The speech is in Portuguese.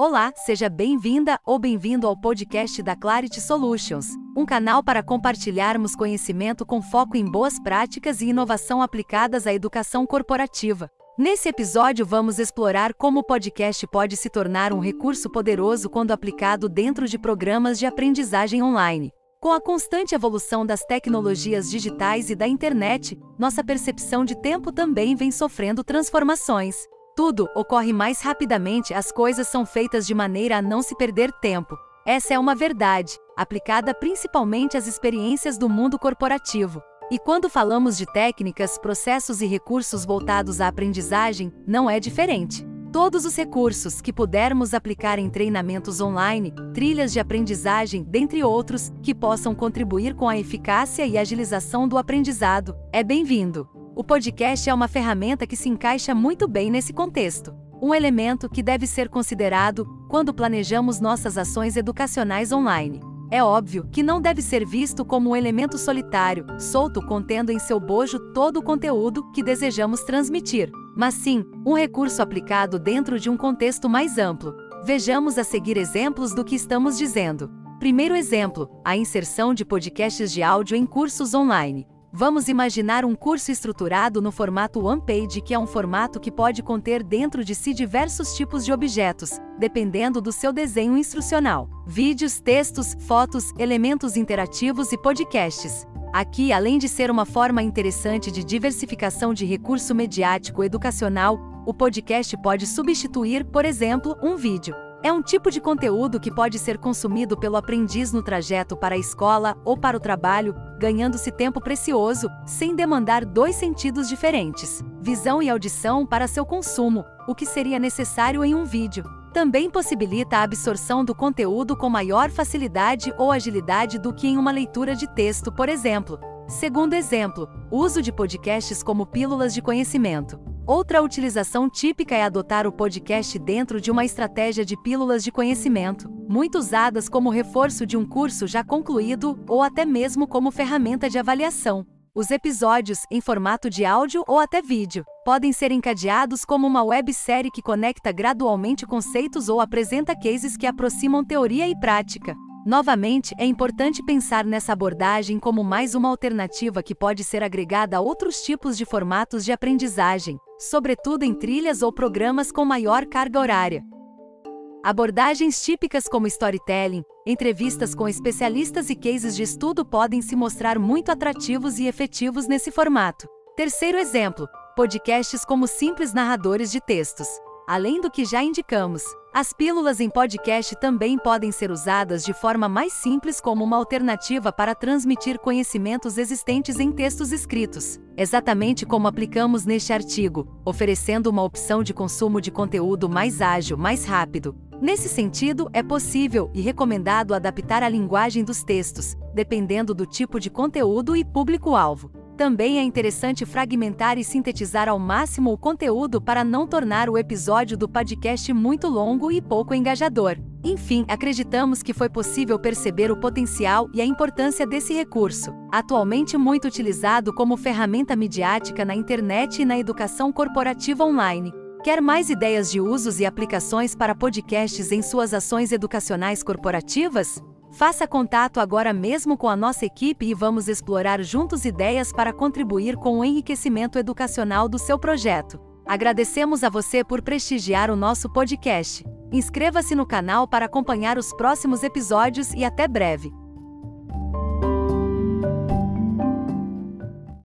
Olá, seja bem-vinda ou bem-vindo ao podcast da Clarity Solutions, um canal para compartilharmos conhecimento com foco em boas práticas e inovação aplicadas à educação corporativa. Nesse episódio, vamos explorar como o podcast pode se tornar um recurso poderoso quando aplicado dentro de programas de aprendizagem online. Com a constante evolução das tecnologias digitais e da internet, nossa percepção de tempo também vem sofrendo transformações. Tudo ocorre mais rapidamente, as coisas são feitas de maneira a não se perder tempo. Essa é uma verdade, aplicada principalmente às experiências do mundo corporativo. E quando falamos de técnicas, processos e recursos voltados à aprendizagem, não é diferente. Todos os recursos que pudermos aplicar em treinamentos online, trilhas de aprendizagem, dentre outros, que possam contribuir com a eficácia e agilização do aprendizado, é bem-vindo. O podcast é uma ferramenta que se encaixa muito bem nesse contexto. Um elemento que deve ser considerado quando planejamos nossas ações educacionais online. É óbvio que não deve ser visto como um elemento solitário, solto contendo em seu bojo todo o conteúdo que desejamos transmitir, mas sim um recurso aplicado dentro de um contexto mais amplo. Vejamos a seguir exemplos do que estamos dizendo. Primeiro exemplo: a inserção de podcasts de áudio em cursos online. Vamos imaginar um curso estruturado no formato OnePage, que é um formato que pode conter dentro de si diversos tipos de objetos, dependendo do seu desenho instrucional: vídeos, textos, fotos, elementos interativos e podcasts. Aqui, além de ser uma forma interessante de diversificação de recurso mediático educacional, o podcast pode substituir, por exemplo, um vídeo. É um tipo de conteúdo que pode ser consumido pelo aprendiz no trajeto para a escola ou para o trabalho, ganhando-se tempo precioso, sem demandar dois sentidos diferentes, visão e audição para seu consumo, o que seria necessário em um vídeo. Também possibilita a absorção do conteúdo com maior facilidade ou agilidade do que em uma leitura de texto, por exemplo. Segundo exemplo, uso de podcasts como pílulas de conhecimento. Outra utilização típica é adotar o podcast dentro de uma estratégia de pílulas de conhecimento, muito usadas como reforço de um curso já concluído ou até mesmo como ferramenta de avaliação. Os episódios, em formato de áudio ou até vídeo, podem ser encadeados como uma websérie que conecta gradualmente conceitos ou apresenta cases que aproximam teoria e prática. Novamente, é importante pensar nessa abordagem como mais uma alternativa que pode ser agregada a outros tipos de formatos de aprendizagem, sobretudo em trilhas ou programas com maior carga horária. Abordagens típicas como storytelling, entrevistas com especialistas e cases de estudo podem se mostrar muito atrativos e efetivos nesse formato. Terceiro exemplo: podcasts como simples narradores de textos. Além do que já indicamos, as pílulas em podcast também podem ser usadas de forma mais simples como uma alternativa para transmitir conhecimentos existentes em textos escritos, exatamente como aplicamos neste artigo, oferecendo uma opção de consumo de conteúdo mais ágil, mais rápido. Nesse sentido, é possível e recomendado adaptar a linguagem dos textos, dependendo do tipo de conteúdo e público-alvo. Também é interessante fragmentar e sintetizar ao máximo o conteúdo para não tornar o episódio do podcast muito longo e pouco engajador. Enfim, acreditamos que foi possível perceber o potencial e a importância desse recurso, atualmente muito utilizado como ferramenta midiática na internet e na educação corporativa online. Quer mais ideias de usos e aplicações para podcasts em suas ações educacionais corporativas? Faça contato agora mesmo com a nossa equipe e vamos explorar juntos ideias para contribuir com o enriquecimento educacional do seu projeto. Agradecemos a você por prestigiar o nosso podcast. Inscreva-se no canal para acompanhar os próximos episódios e até breve.